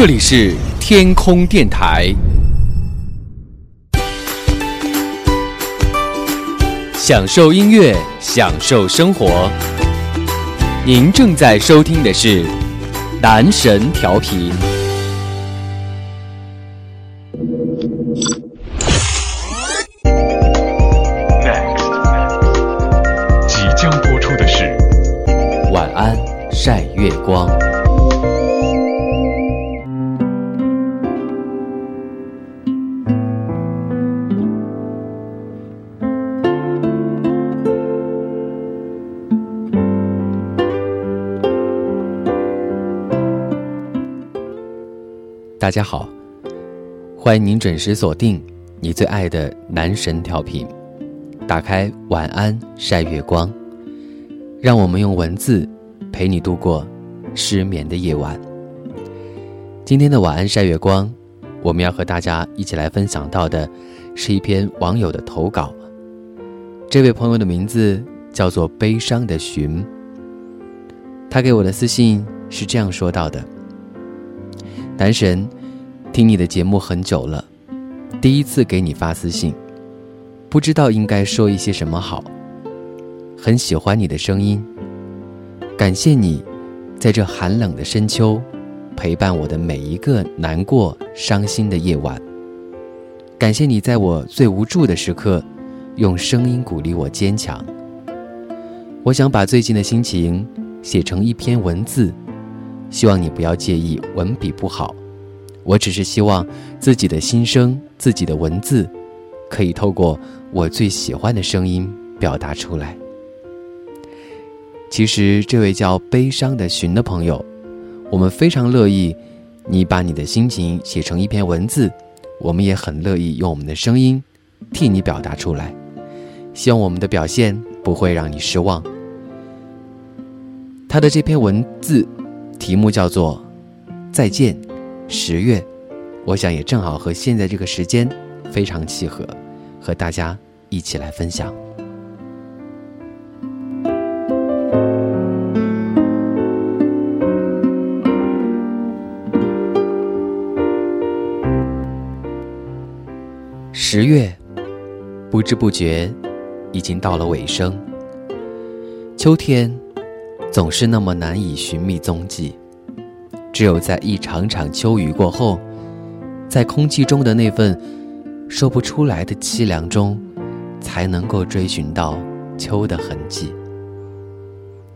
这里是天空电台，享受音乐，享受生活。您正在收听的是男神调频。即将播出的是晚安，晒月光。大家好，欢迎您准时锁定你最爱的男神调频，打开晚安晒月光，让我们用文字陪你度过失眠的夜晚。今天的晚安晒月光，我们要和大家一起来分享到的是一篇网友的投稿。这位朋友的名字叫做悲伤的寻，他给我的私信是这样说到的。男神，听你的节目很久了，第一次给你发私信，不知道应该说一些什么好。很喜欢你的声音，感谢你，在这寒冷的深秋，陪伴我的每一个难过、伤心的夜晚。感谢你在我最无助的时刻，用声音鼓励我坚强。我想把最近的心情写成一篇文字。希望你不要介意文笔不好，我只是希望自己的心声、自己的文字，可以透过我最喜欢的声音表达出来。其实，这位叫悲伤的寻的朋友，我们非常乐意你把你的心情写成一篇文字，我们也很乐意用我们的声音替你表达出来。希望我们的表现不会让你失望。他的这篇文字。题目叫做“再见，十月”，我想也正好和现在这个时间非常契合，和大家一起来分享。十月，不知不觉已经到了尾声，秋天。总是那么难以寻觅踪迹，只有在一场场秋雨过后，在空气中的那份说不出来的凄凉中，才能够追寻到秋的痕迹。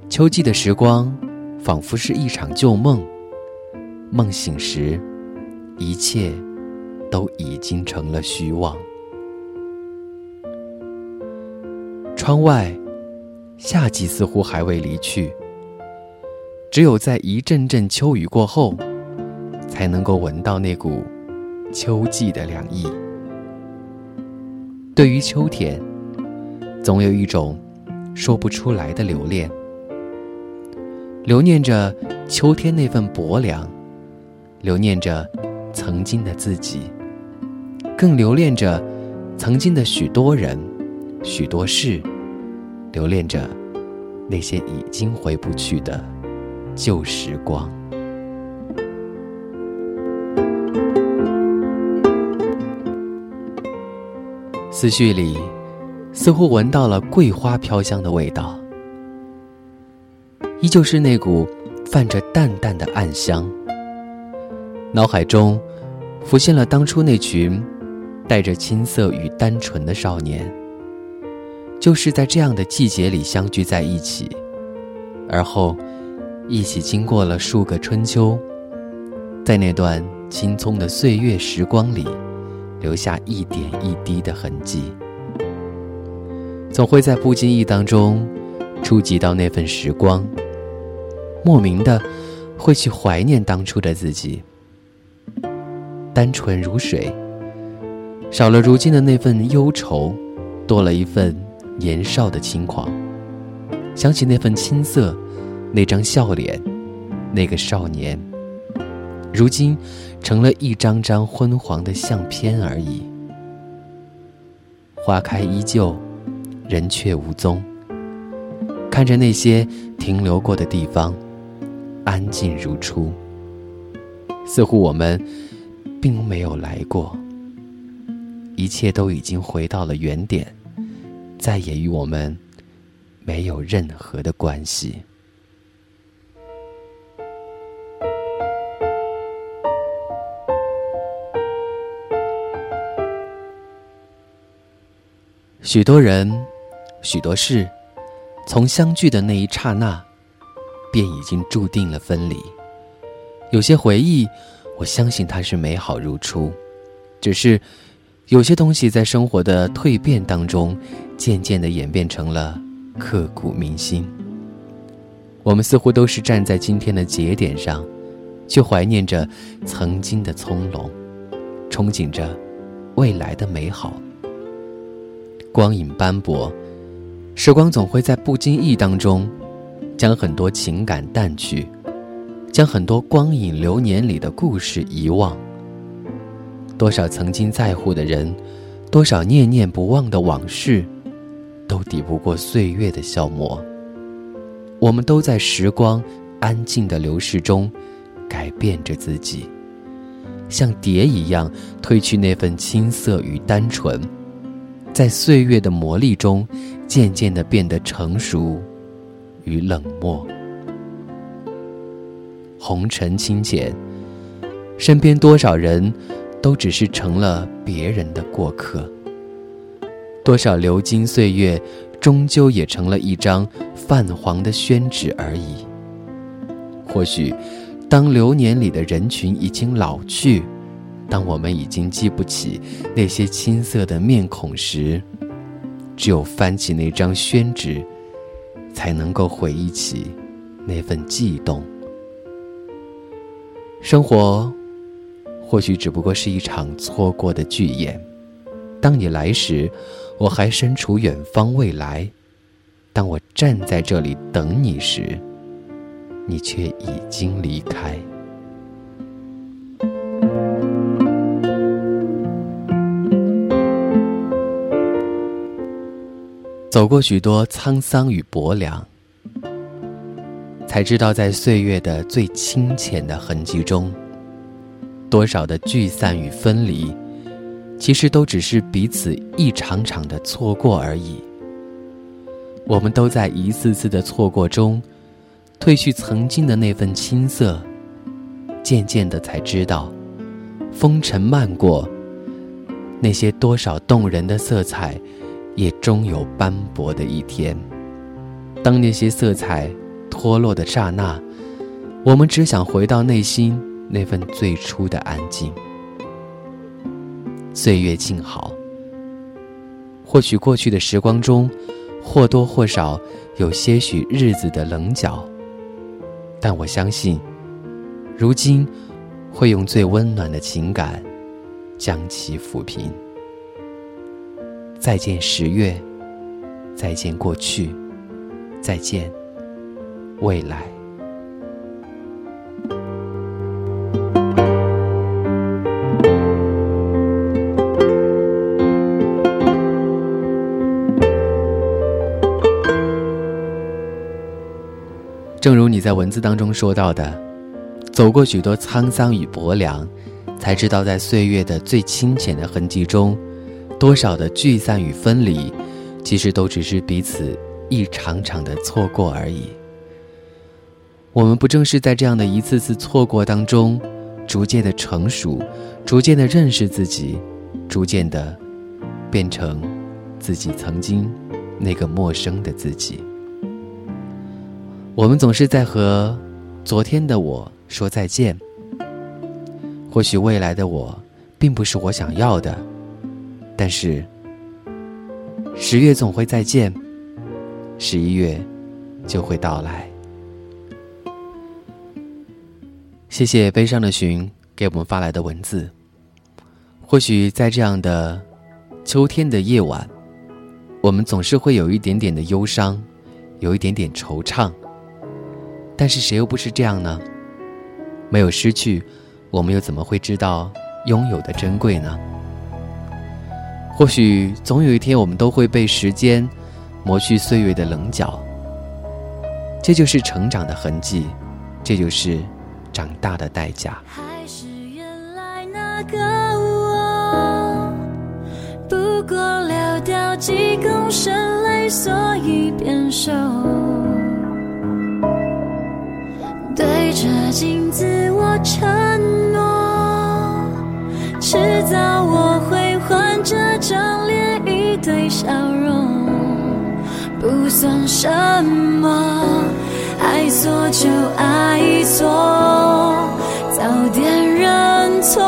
秋季的时光，仿佛是一场旧梦，梦醒时，一切都已经成了虚妄。窗外，夏季似乎还未离去。只有在一阵阵秋雨过后，才能够闻到那股秋季的凉意。对于秋天，总有一种说不出来的留恋，留念着秋天那份薄凉，留念着曾经的自己，更留恋着曾经的许多人、许多事，留恋着那些已经回不去的。旧时光，思绪里似乎闻到了桂花飘香的味道，依旧是那股泛着淡淡的暗香。脑海中浮现了当初那群带着青涩与单纯的少年，就是在这样的季节里相聚在一起，而后。一起经过了数个春秋，在那段青葱的岁月时光里，留下一点一滴的痕迹，总会在不经意当中触及到那份时光，莫名的会去怀念当初的自己，单纯如水，少了如今的那份忧愁，多了一份年少的轻狂，想起那份青涩。那张笑脸，那个少年，如今成了一张张昏黄的相片而已。花开依旧，人却无踪。看着那些停留过的地方，安静如初。似乎我们并没有来过，一切都已经回到了原点，再也与我们没有任何的关系。许多人，许多事，从相聚的那一刹那，便已经注定了分离。有些回忆，我相信它是美好如初，只是有些东西在生活的蜕变当中，渐渐的演变成了刻骨铭心。我们似乎都是站在今天的节点上，却怀念着曾经的从容，憧憬着未来的美好。光影斑驳，时光总会在不经意当中，将很多情感淡去，将很多光影流年里的故事遗忘。多少曾经在乎的人，多少念念不忘的往事，都抵不过岁月的消磨。我们都在时光安静的流逝中，改变着自己，像蝶一样褪去那份青涩与单纯。在岁月的磨砺中，渐渐的变得成熟与冷漠。红尘清浅，身边多少人，都只是成了别人的过客。多少流金岁月，终究也成了一张泛黄的宣纸而已。或许，当流年里的人群已经老去。当我们已经记不起那些青涩的面孔时，只有翻起那张宣纸，才能够回忆起那份悸动。生活或许只不过是一场错过的剧演。当你来时，我还身处远方未来；当我站在这里等你时，你却已经离开。走过许多沧桑与薄凉，才知道在岁月的最清浅的痕迹中，多少的聚散与分离，其实都只是彼此一场场的错过而已。我们都在一次次的错过中，褪去曾经的那份青涩，渐渐的才知道，风尘漫过，那些多少动人的色彩。也终有斑驳的一天。当那些色彩脱落的刹那，我们只想回到内心那份最初的安静。岁月静好，或许过去的时光中，或多或少有些许日子的棱角，但我相信，如今会用最温暖的情感将其抚平。再见十月，再见过去，再见未来。正如你在文字当中说到的，走过许多沧桑与薄凉，才知道在岁月的最清浅的痕迹中。多少的聚散与分离，其实都只是彼此一场场的错过而已。我们不正是在这样的一次次错过当中，逐渐的成熟，逐渐的认识自己，逐渐的变成自己曾经那个陌生的自己。我们总是在和昨天的我说再见。或许未来的我，并不是我想要的。但是，十月总会再见，十一月就会到来。谢谢悲伤的寻给我们发来的文字。或许在这样的秋天的夜晚，我们总是会有一点点的忧伤，有一点点惆怅。但是谁又不是这样呢？没有失去，我们又怎么会知道拥有的珍贵呢？或许总有一天，我们都会被时间磨去岁月的棱角。这就是成长的痕迹，这就是长大的代价。还是原来那个我，不过寥掉几公升泪，所以变瘦。对着镜子，我承诺，迟早我张脸，一堆笑容，不算什么，爱错就爱错，早点认错，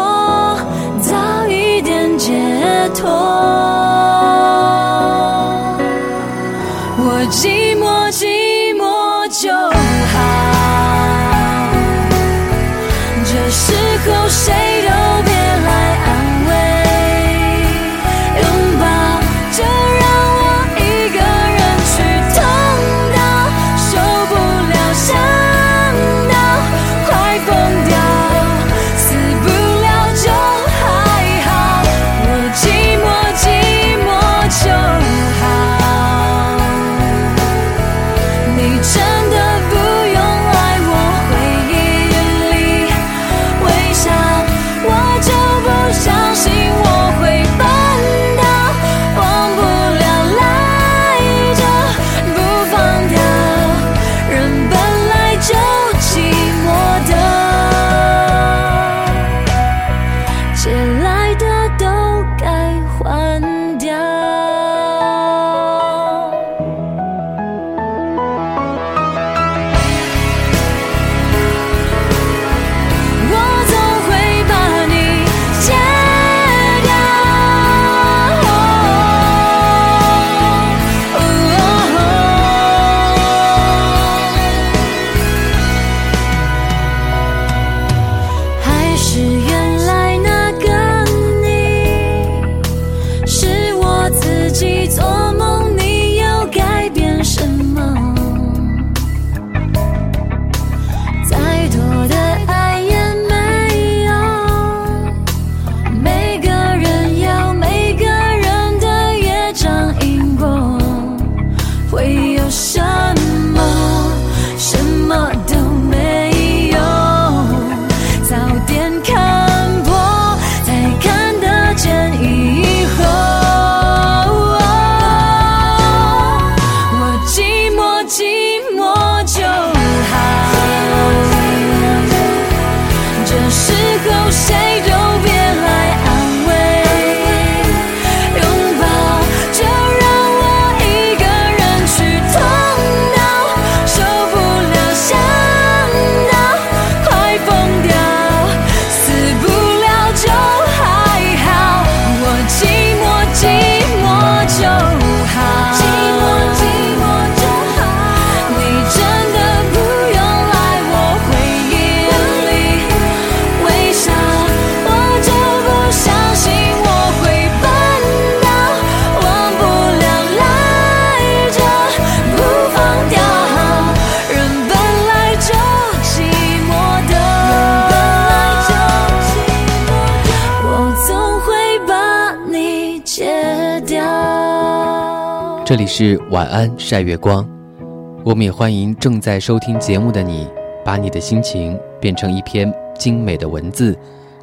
这里是晚安晒月光，我们也欢迎正在收听节目的你，把你的心情变成一篇精美的文字，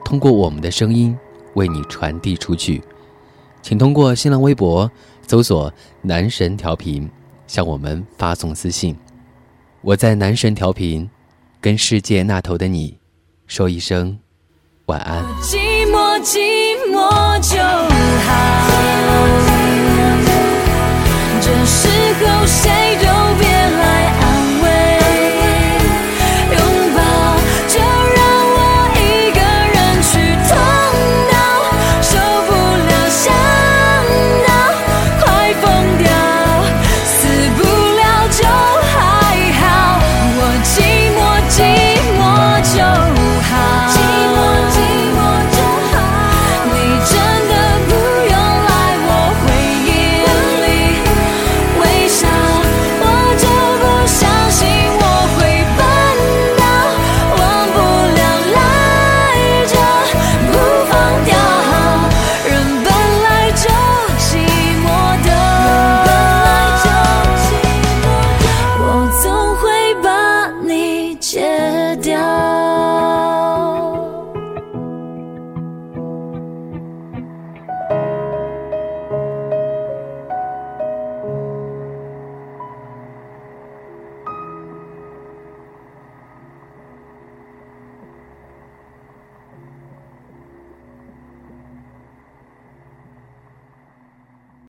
通过我们的声音为你传递出去。请通过新浪微博搜索“男神调频”，向我们发送私信。我在男神调频，跟世界那头的你说一声晚安。寂寞寂寞就好，这时候谁都